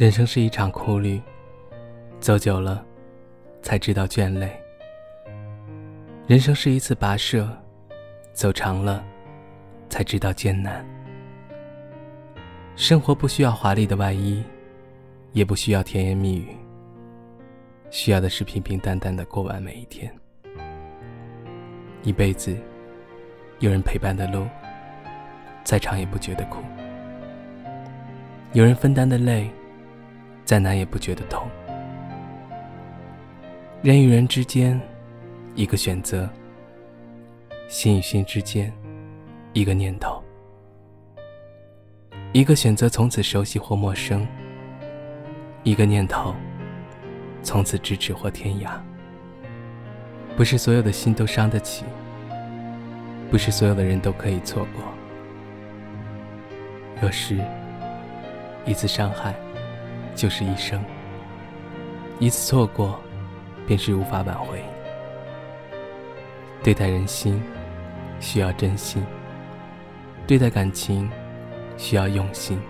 人生是一场苦旅，走久了才知道倦累；人生是一次跋涉，走长了才知道艰难。生活不需要华丽的外衣，也不需要甜言蜜语，需要的是平平淡淡的过完每一天。一辈子有人陪伴的路，再长也不觉得苦；有人分担的累。再难也不觉得痛。人与人之间，一个选择；心与心之间，一个念头。一个选择从此熟悉或陌生，一个念头从此咫尺或天涯。不是所有的心都伤得起，不是所有的人都可以错过。有时，一次伤害。就是一生，一次错过，便是无法挽回。对待人心，需要真心；对待感情，需要用心。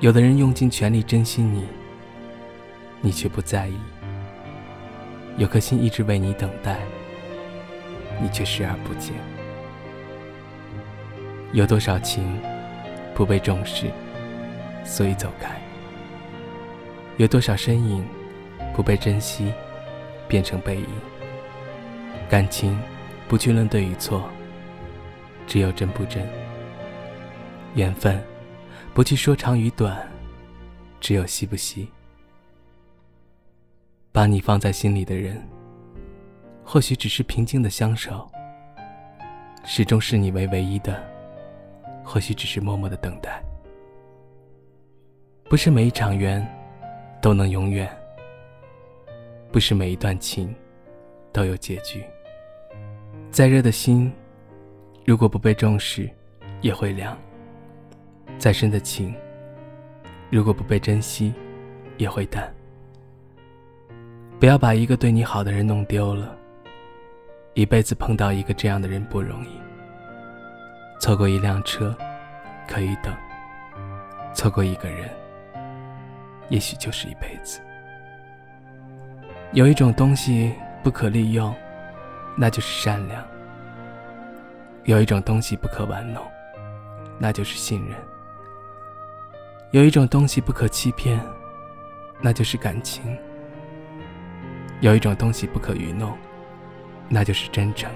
有的人用尽全力珍惜你，你却不在意；有颗心一直为你等待，你却视而不见。有多少情不被重视，所以走开。有多少身影不被珍惜，变成背影？感情不去论对与错，只有真不真。缘分不去说长与短，只有惜不惜。把你放在心里的人，或许只是平静的相守；始终视你为唯一的，或许只是默默的等待。不是每一场缘。都能永远，不是每一段情都有结局。再热的心，如果不被重视，也会凉；再深的情，如果不被珍惜，也会淡。不要把一个对你好的人弄丢了。一辈子碰到一个这样的人不容易。错过一辆车，可以等；错过一个人。也许就是一辈子。有一种东西不可利用，那就是善良；有一种东西不可玩弄，那就是信任；有一种东西不可欺骗，那就是感情；有一种东西不可愚弄，那就是真诚。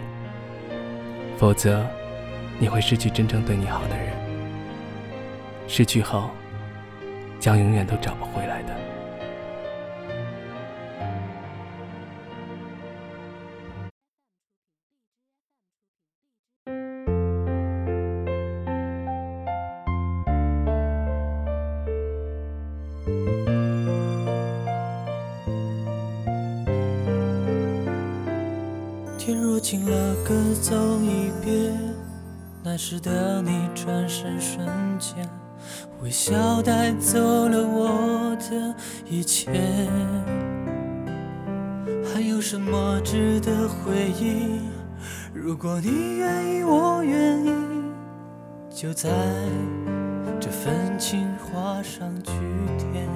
否则，你会失去真正对你好的人。失去后。将永远都找不回来的。天若晴了，各走一别，那时的你转身瞬间。微笑带走了我的一切，还有什么值得回忆？如果你愿意，我愿意，就在这份情画上句点。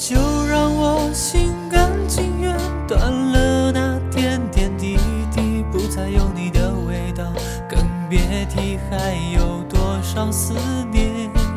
就让我心甘还有多少思念？